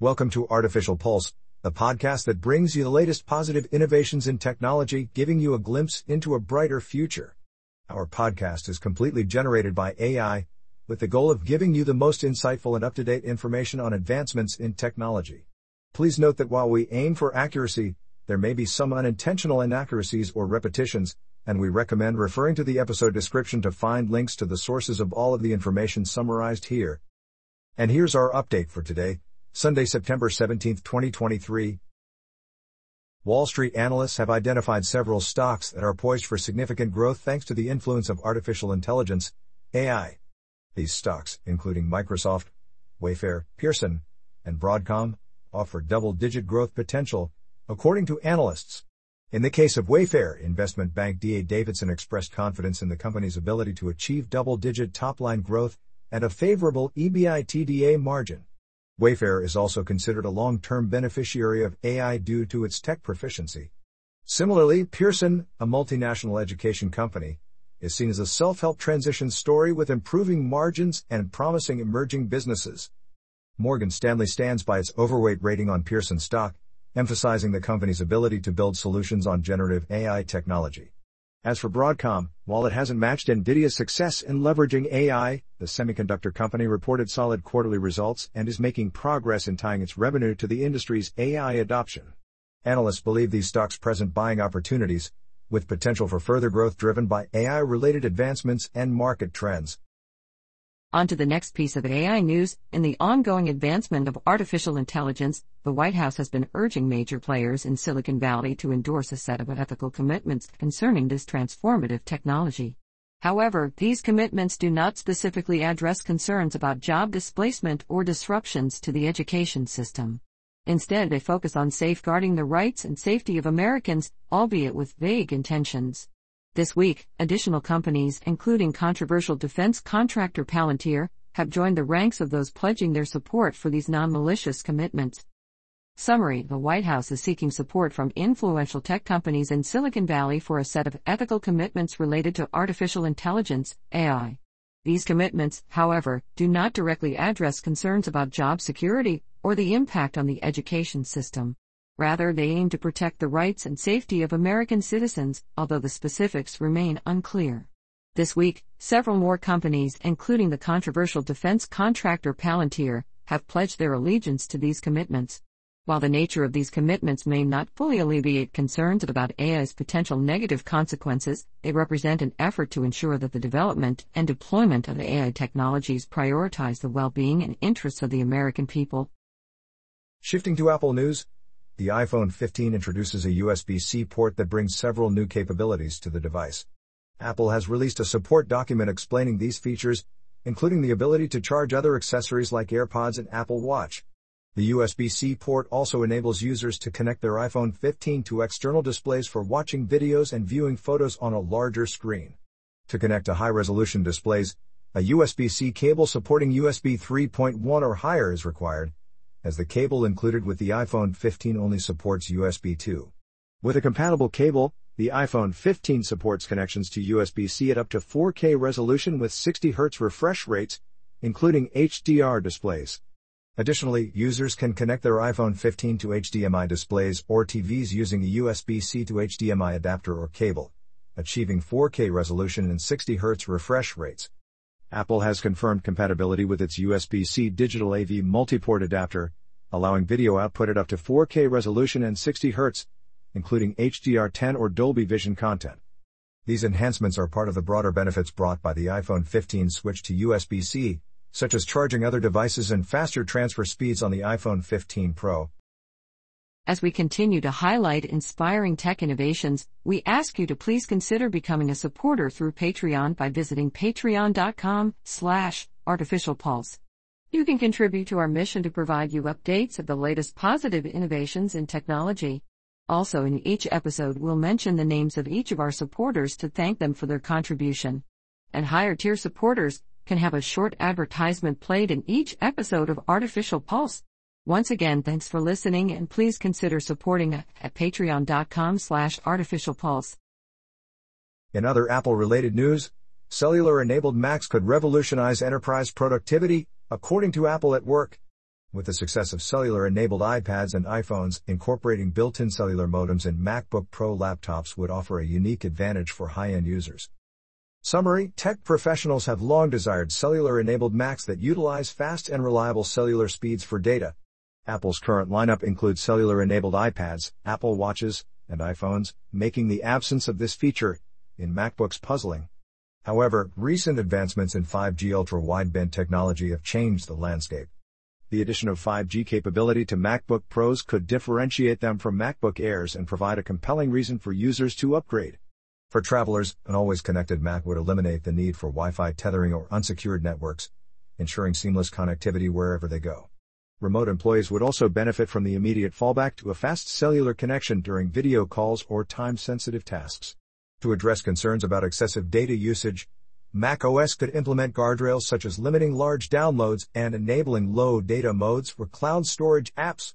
Welcome to Artificial Pulse, the podcast that brings you the latest positive innovations in technology, giving you a glimpse into a brighter future. Our podcast is completely generated by AI, with the goal of giving you the most insightful and up-to-date information on advancements in technology. Please note that while we aim for accuracy, there may be some unintentional inaccuracies or repetitions, and we recommend referring to the episode description to find links to the sources of all of the information summarized here. And here's our update for today, Sunday, September 17, 2023. Wall Street analysts have identified several stocks that are poised for significant growth thanks to the influence of artificial intelligence, AI. These stocks, including Microsoft, Wayfair, Pearson, and Broadcom, offer double-digit growth potential, according to analysts. In the case of Wayfair, investment bank DA Davidson expressed confidence in the company's ability to achieve double-digit top-line growth and a favorable EBITDA margin. Wayfair is also considered a long-term beneficiary of AI due to its tech proficiency. Similarly, Pearson, a multinational education company, is seen as a self-help transition story with improving margins and promising emerging businesses. Morgan Stanley stands by its overweight rating on Pearson stock, emphasizing the company's ability to build solutions on generative AI technology. As for Broadcom, while it hasn't matched Nvidia's success in leveraging AI, the semiconductor company reported solid quarterly results and is making progress in tying its revenue to the industry's AI adoption. Analysts believe these stocks present buying opportunities, with potential for further growth driven by AI related advancements and market trends. On to the next piece of AI news. In the ongoing advancement of artificial intelligence, the White House has been urging major players in Silicon Valley to endorse a set of ethical commitments concerning this transformative technology. However, these commitments do not specifically address concerns about job displacement or disruptions to the education system. Instead, they focus on safeguarding the rights and safety of Americans, albeit with vague intentions. This week, additional companies, including controversial defense contractor Palantir, have joined the ranks of those pledging their support for these non malicious commitments. Summary The White House is seeking support from influential tech companies in Silicon Valley for a set of ethical commitments related to artificial intelligence, AI. These commitments, however, do not directly address concerns about job security or the impact on the education system. Rather, they aim to protect the rights and safety of American citizens, although the specifics remain unclear. This week, several more companies, including the controversial defense contractor Palantir, have pledged their allegiance to these commitments. While the nature of these commitments may not fully alleviate concerns about AI's potential negative consequences, they represent an effort to ensure that the development and deployment of AI technologies prioritize the well being and interests of the American people. Shifting to Apple News, the iPhone 15 introduces a USB-C port that brings several new capabilities to the device. Apple has released a support document explaining these features, including the ability to charge other accessories like AirPods and Apple Watch. The USB-C port also enables users to connect their iPhone 15 to external displays for watching videos and viewing photos on a larger screen. To connect to high-resolution displays, a USB-C cable supporting USB 3.1 or higher is required, as the cable included with the iPhone 15 only supports USB 2. With a compatible cable, the iPhone 15 supports connections to USB-C at up to 4K resolution with 60 Hz refresh rates, including HDR displays. Additionally, users can connect their iPhone 15 to HDMI displays or TVs using a USB-C to HDMI adapter or cable, achieving 4K resolution and 60 Hz refresh rates. Apple has confirmed compatibility with its USB-C digital AV multi-port adapter, allowing video output at up to 4K resolution and 60 Hz, including HDR10 or Dolby Vision content. These enhancements are part of the broader benefits brought by the iPhone 15 switch to USB-C, such as charging other devices and faster transfer speeds on the iPhone 15 Pro. As we continue to highlight inspiring tech innovations, we ask you to please consider becoming a supporter through Patreon by visiting patreon.com slash artificialpulse. You can contribute to our mission to provide you updates of the latest positive innovations in technology. Also in each episode we'll mention the names of each of our supporters to thank them for their contribution. And higher tier supporters can have a short advertisement played in each episode of Artificial Pulse. Once again, thanks for listening and please consider supporting us at patreon.com slash artificialpulse. In other Apple-related news, cellular-enabled Macs could revolutionize enterprise productivity, according to Apple at Work. With the success of cellular enabled iPads and iPhones, incorporating built in cellular modems in MacBook Pro laptops would offer a unique advantage for high end users. Summary Tech professionals have long desired cellular enabled Macs that utilize fast and reliable cellular speeds for data. Apple's current lineup includes cellular enabled iPads, Apple Watches, and iPhones, making the absence of this feature in MacBooks puzzling. However, recent advancements in 5G ultra wideband technology have changed the landscape. The addition of 5G capability to MacBook Pros could differentiate them from MacBook Airs and provide a compelling reason for users to upgrade. For travelers, an always connected Mac would eliminate the need for Wi-Fi tethering or unsecured networks, ensuring seamless connectivity wherever they go. Remote employees would also benefit from the immediate fallback to a fast cellular connection during video calls or time-sensitive tasks. To address concerns about excessive data usage, Mac OS could implement guardrails such as limiting large downloads and enabling low data modes for cloud storage apps.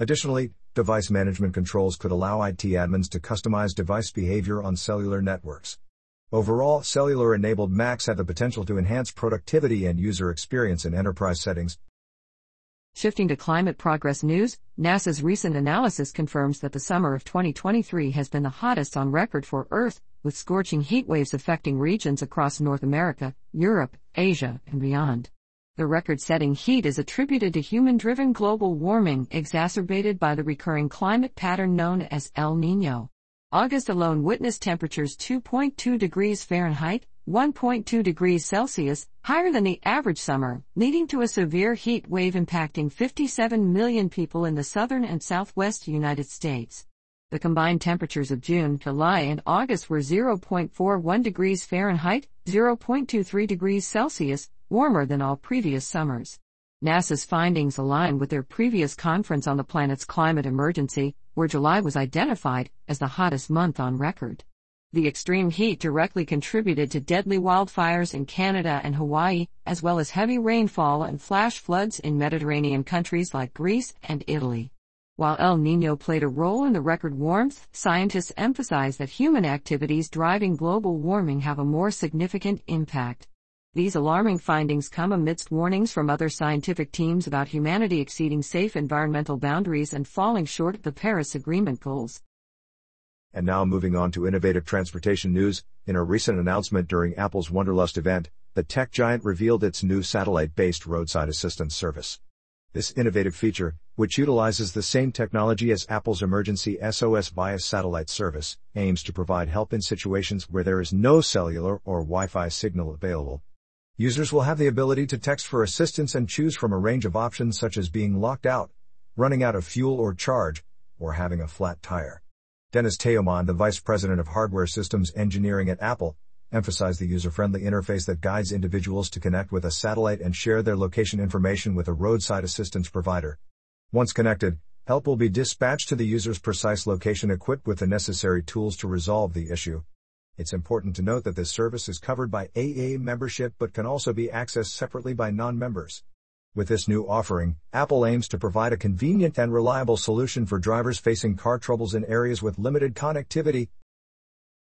Additionally, device management controls could allow IT admins to customize device behavior on cellular networks. Overall, cellular enabled Macs have the potential to enhance productivity and user experience in enterprise settings. Shifting to climate progress news, NASA's recent analysis confirms that the summer of 2023 has been the hottest on record for Earth, with scorching heat waves affecting regions across North America, Europe, Asia, and beyond. The record setting heat is attributed to human driven global warming exacerbated by the recurring climate pattern known as El Nino. August alone witnessed temperatures 2.2 degrees Fahrenheit, 1.2 degrees Celsius, higher than the average summer, leading to a severe heat wave impacting 57 million people in the southern and southwest United States. The combined temperatures of June, July, and August were 0.41 degrees Fahrenheit, 0.23 degrees Celsius, warmer than all previous summers. NASA's findings align with their previous conference on the planet's climate emergency, where July was identified as the hottest month on record. The extreme heat directly contributed to deadly wildfires in Canada and Hawaii, as well as heavy rainfall and flash floods in Mediterranean countries like Greece and Italy. While El Nino played a role in the record warmth, scientists emphasize that human activities driving global warming have a more significant impact. These alarming findings come amidst warnings from other scientific teams about humanity exceeding safe environmental boundaries and falling short of the Paris Agreement goals. And now moving on to innovative transportation news, in a recent announcement during Apple's Wonderlust event, the tech giant revealed its new satellite-based roadside assistance service. This innovative feature, which utilizes the same technology as Apple's emergency SOS via satellite service, aims to provide help in situations where there is no cellular or Wi-Fi signal available. Users will have the ability to text for assistance and choose from a range of options such as being locked out, running out of fuel or charge, or having a flat tire. Dennis Teoman, the Vice President of Hardware Systems Engineering at Apple, emphasized the user-friendly interface that guides individuals to connect with a satellite and share their location information with a roadside assistance provider. Once connected, help will be dispatched to the user's precise location equipped with the necessary tools to resolve the issue. It's important to note that this service is covered by AA membership but can also be accessed separately by non-members. With this new offering, Apple aims to provide a convenient and reliable solution for drivers facing car troubles in areas with limited connectivity,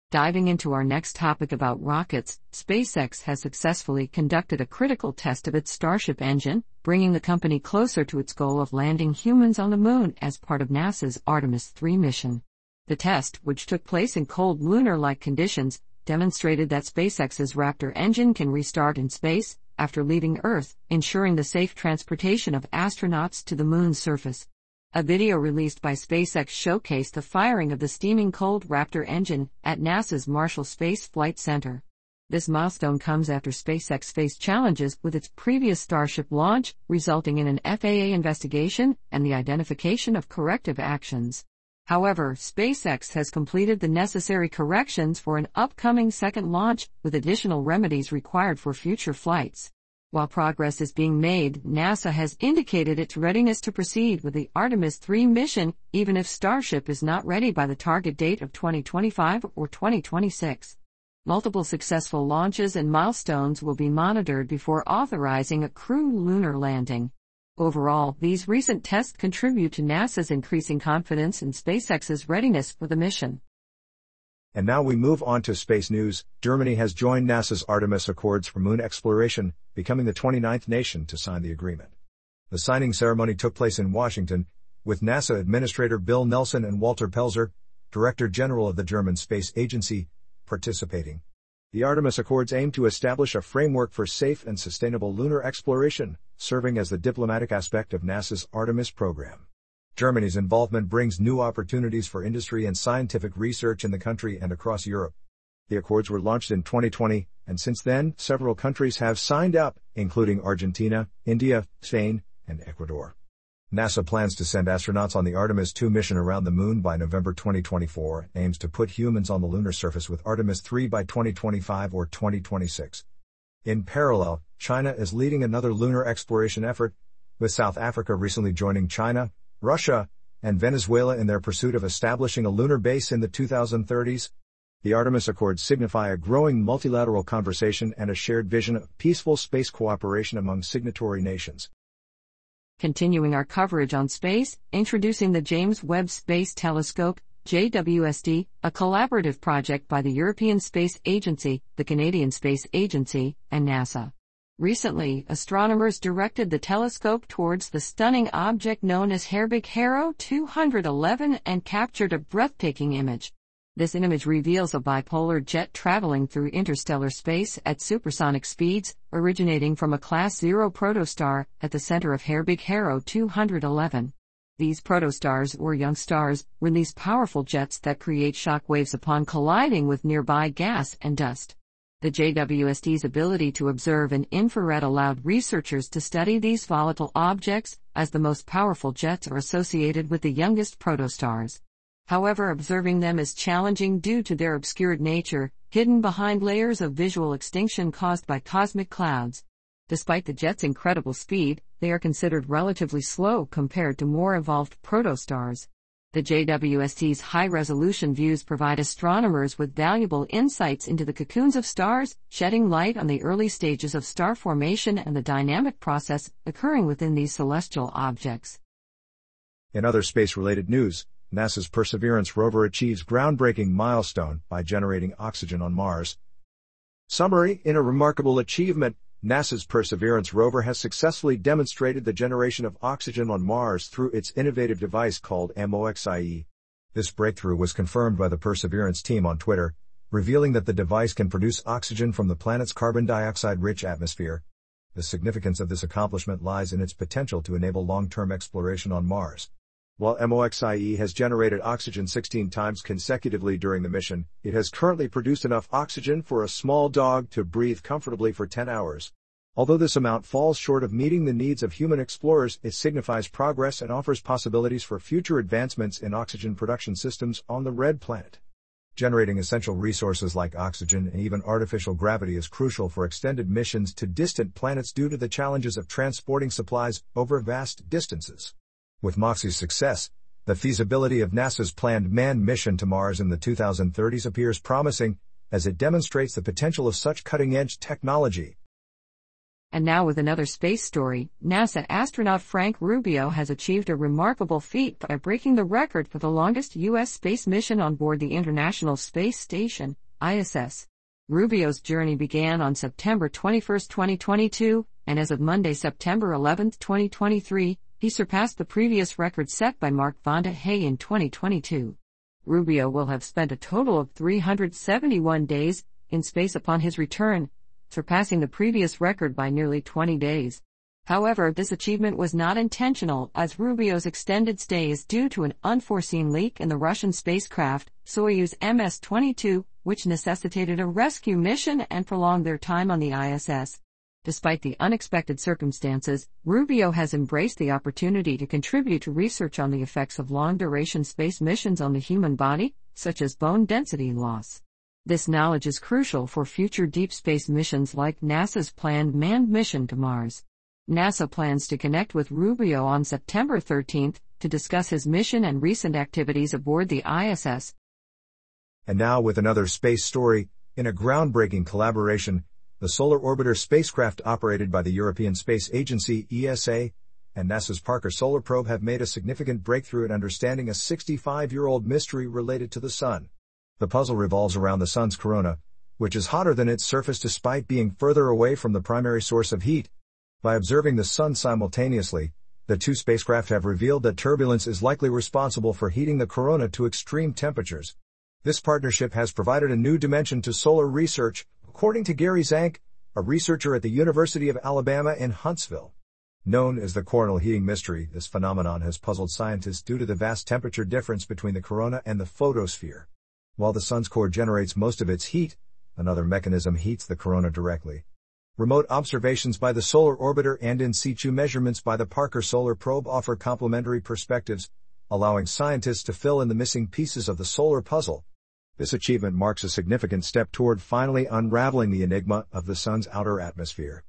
Diving into our next topic about rockets, SpaceX has successfully conducted a critical test of its Starship engine, bringing the company closer to its goal of landing humans on the moon as part of NASA's Artemis 3 mission. The test, which took place in cold lunar like conditions, demonstrated that SpaceX's Raptor engine can restart in space after leaving Earth, ensuring the safe transportation of astronauts to the moon's surface. A video released by SpaceX showcased the firing of the steaming cold Raptor engine at NASA's Marshall Space Flight Center. This milestone comes after SpaceX faced challenges with its previous Starship launch, resulting in an FAA investigation and the identification of corrective actions. However, SpaceX has completed the necessary corrections for an upcoming second launch, with additional remedies required for future flights. While progress is being made, NASA has indicated its readiness to proceed with the Artemis 3 mission, even if Starship is not ready by the target date of 2025 or 2026. Multiple successful launches and milestones will be monitored before authorizing a crew lunar landing. Overall, these recent tests contribute to NASA's increasing confidence in SpaceX's readiness for the mission. And now we move on to space news. Germany has joined NASA's Artemis Accords for moon exploration, becoming the 29th nation to sign the agreement. The signing ceremony took place in Washington, with NASA Administrator Bill Nelson and Walter Pelzer, Director General of the German Space Agency, participating. The Artemis Accords aim to establish a framework for safe and sustainable lunar exploration, serving as the diplomatic aspect of NASA's Artemis program. Germany's involvement brings new opportunities for industry and scientific research in the country and across Europe. The Accords were launched in 2020, and since then, several countries have signed up, including Argentina, India, Spain, and Ecuador. NASA plans to send astronauts on the Artemis 2 mission around the moon by November 2024 and aims to put humans on the lunar surface with Artemis 3 by 2025 or 2026. In parallel, China is leading another lunar exploration effort, with South Africa recently joining China, Russia, and Venezuela in their pursuit of establishing a lunar base in the 2030s. The Artemis Accords signify a growing multilateral conversation and a shared vision of peaceful space cooperation among signatory nations. Continuing our coverage on space, introducing the James Webb Space Telescope, JWST, a collaborative project by the European Space Agency, the Canadian Space Agency, and NASA. Recently, astronomers directed the telescope towards the stunning object known as Herbig-Haro 211 and captured a breathtaking image. This image reveals a bipolar jet traveling through interstellar space at supersonic speeds, originating from a Class 0 protostar at the center of Herbig-Haro 211. These protostars, or young stars, release powerful jets that create shock waves upon colliding with nearby gas and dust. The JWST's ability to observe in infrared allowed researchers to study these volatile objects, as the most powerful jets are associated with the youngest protostars. However, observing them is challenging due to their obscured nature, hidden behind layers of visual extinction caused by cosmic clouds. Despite the jet's incredible speed, they are considered relatively slow compared to more evolved protostars. The JWST's high resolution views provide astronomers with valuable insights into the cocoons of stars, shedding light on the early stages of star formation and the dynamic process occurring within these celestial objects. In other space related news, NASA's Perseverance rover achieves groundbreaking milestone by generating oxygen on Mars. Summary In a remarkable achievement, NASA's Perseverance rover has successfully demonstrated the generation of oxygen on Mars through its innovative device called MOXIE. This breakthrough was confirmed by the Perseverance team on Twitter, revealing that the device can produce oxygen from the planet's carbon dioxide rich atmosphere. The significance of this accomplishment lies in its potential to enable long term exploration on Mars. While MOXIE has generated oxygen 16 times consecutively during the mission, it has currently produced enough oxygen for a small dog to breathe comfortably for 10 hours. Although this amount falls short of meeting the needs of human explorers, it signifies progress and offers possibilities for future advancements in oxygen production systems on the red planet. Generating essential resources like oxygen and even artificial gravity is crucial for extended missions to distant planets due to the challenges of transporting supplies over vast distances. With MOXIE's success, the feasibility of NASA's planned manned mission to Mars in the 2030s appears promising, as it demonstrates the potential of such cutting edge technology. And now, with another space story, NASA astronaut Frank Rubio has achieved a remarkable feat by breaking the record for the longest U.S. space mission on board the International Space Station, ISS. Rubio's journey began on September 21, 2022, and as of Monday, September 11, 2023, he surpassed the previous record set by Mark Vande Hei in 2022. Rubio will have spent a total of 371 days in space upon his return, surpassing the previous record by nearly 20 days. However, this achievement was not intentional, as Rubio's extended stay is due to an unforeseen leak in the Russian spacecraft, Soyuz MS 22, which necessitated a rescue mission and prolonged their time on the ISS. Despite the unexpected circumstances, Rubio has embraced the opportunity to contribute to research on the effects of long duration space missions on the human body, such as bone density loss. This knowledge is crucial for future deep space missions like NASA's planned manned mission to Mars. NASA plans to connect with Rubio on September 13 to discuss his mission and recent activities aboard the ISS. And now, with another space story, in a groundbreaking collaboration, the Solar Orbiter spacecraft operated by the European Space Agency ESA and NASA's Parker Solar Probe have made a significant breakthrough in understanding a 65-year-old mystery related to the Sun. The puzzle revolves around the Sun's corona, which is hotter than its surface despite being further away from the primary source of heat. By observing the sun simultaneously, the two spacecraft have revealed that turbulence is likely responsible for heating the corona to extreme temperatures. This partnership has provided a new dimension to solar research, according to Gary Zank, a researcher at the University of Alabama in Huntsville. Known as the coronal heating mystery, this phenomenon has puzzled scientists due to the vast temperature difference between the corona and the photosphere. While the sun's core generates most of its heat, another mechanism heats the corona directly. Remote observations by the Solar Orbiter and in situ measurements by the Parker Solar Probe offer complementary perspectives, allowing scientists to fill in the missing pieces of the solar puzzle. This achievement marks a significant step toward finally unraveling the enigma of the sun's outer atmosphere.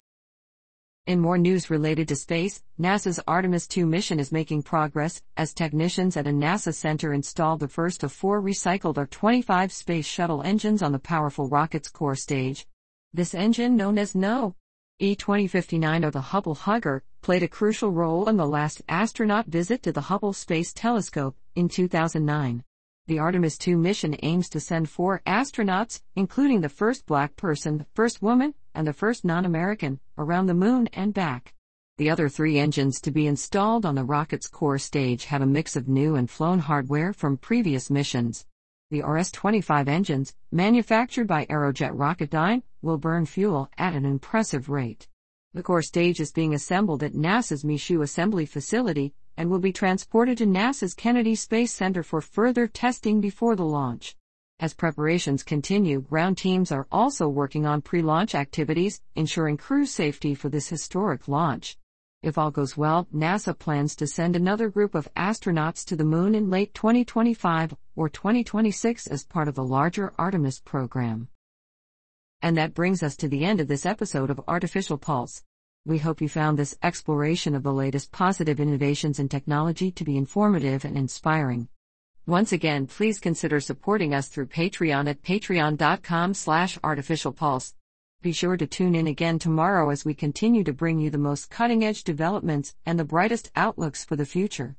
In more news related to space, NASA's Artemis II mission is making progress as technicians at a NASA center installed the first of four recycled RS-25 space shuttle engines on the powerful rocket's core stage. This engine, known as NO. E-2059 or the Hubble Hugger, played a crucial role in the last astronaut visit to the Hubble Space Telescope in 2009. The Artemis II mission aims to send four astronauts, including the first black person, the first woman, and the first non-American, around the moon and back. The other three engines to be installed on the rocket's core stage have a mix of new and flown hardware from previous missions. The RS-25 engines, manufactured by Aerojet Rocketdyne, will burn fuel at an impressive rate. The core stage is being assembled at NASA's Michoud Assembly Facility and will be transported to NASA's Kennedy Space Center for further testing before the launch. As preparations continue, ground teams are also working on pre-launch activities, ensuring crew safety for this historic launch. If all goes well, NASA plans to send another group of astronauts to the moon in late 2025 or 2026 as part of the larger Artemis program. And that brings us to the end of this episode of Artificial Pulse. We hope you found this exploration of the latest positive innovations in technology to be informative and inspiring. Once again, please consider supporting us through Patreon at patreon.com slash artificialpulse. Be sure to tune in again tomorrow as we continue to bring you the most cutting edge developments and the brightest outlooks for the future.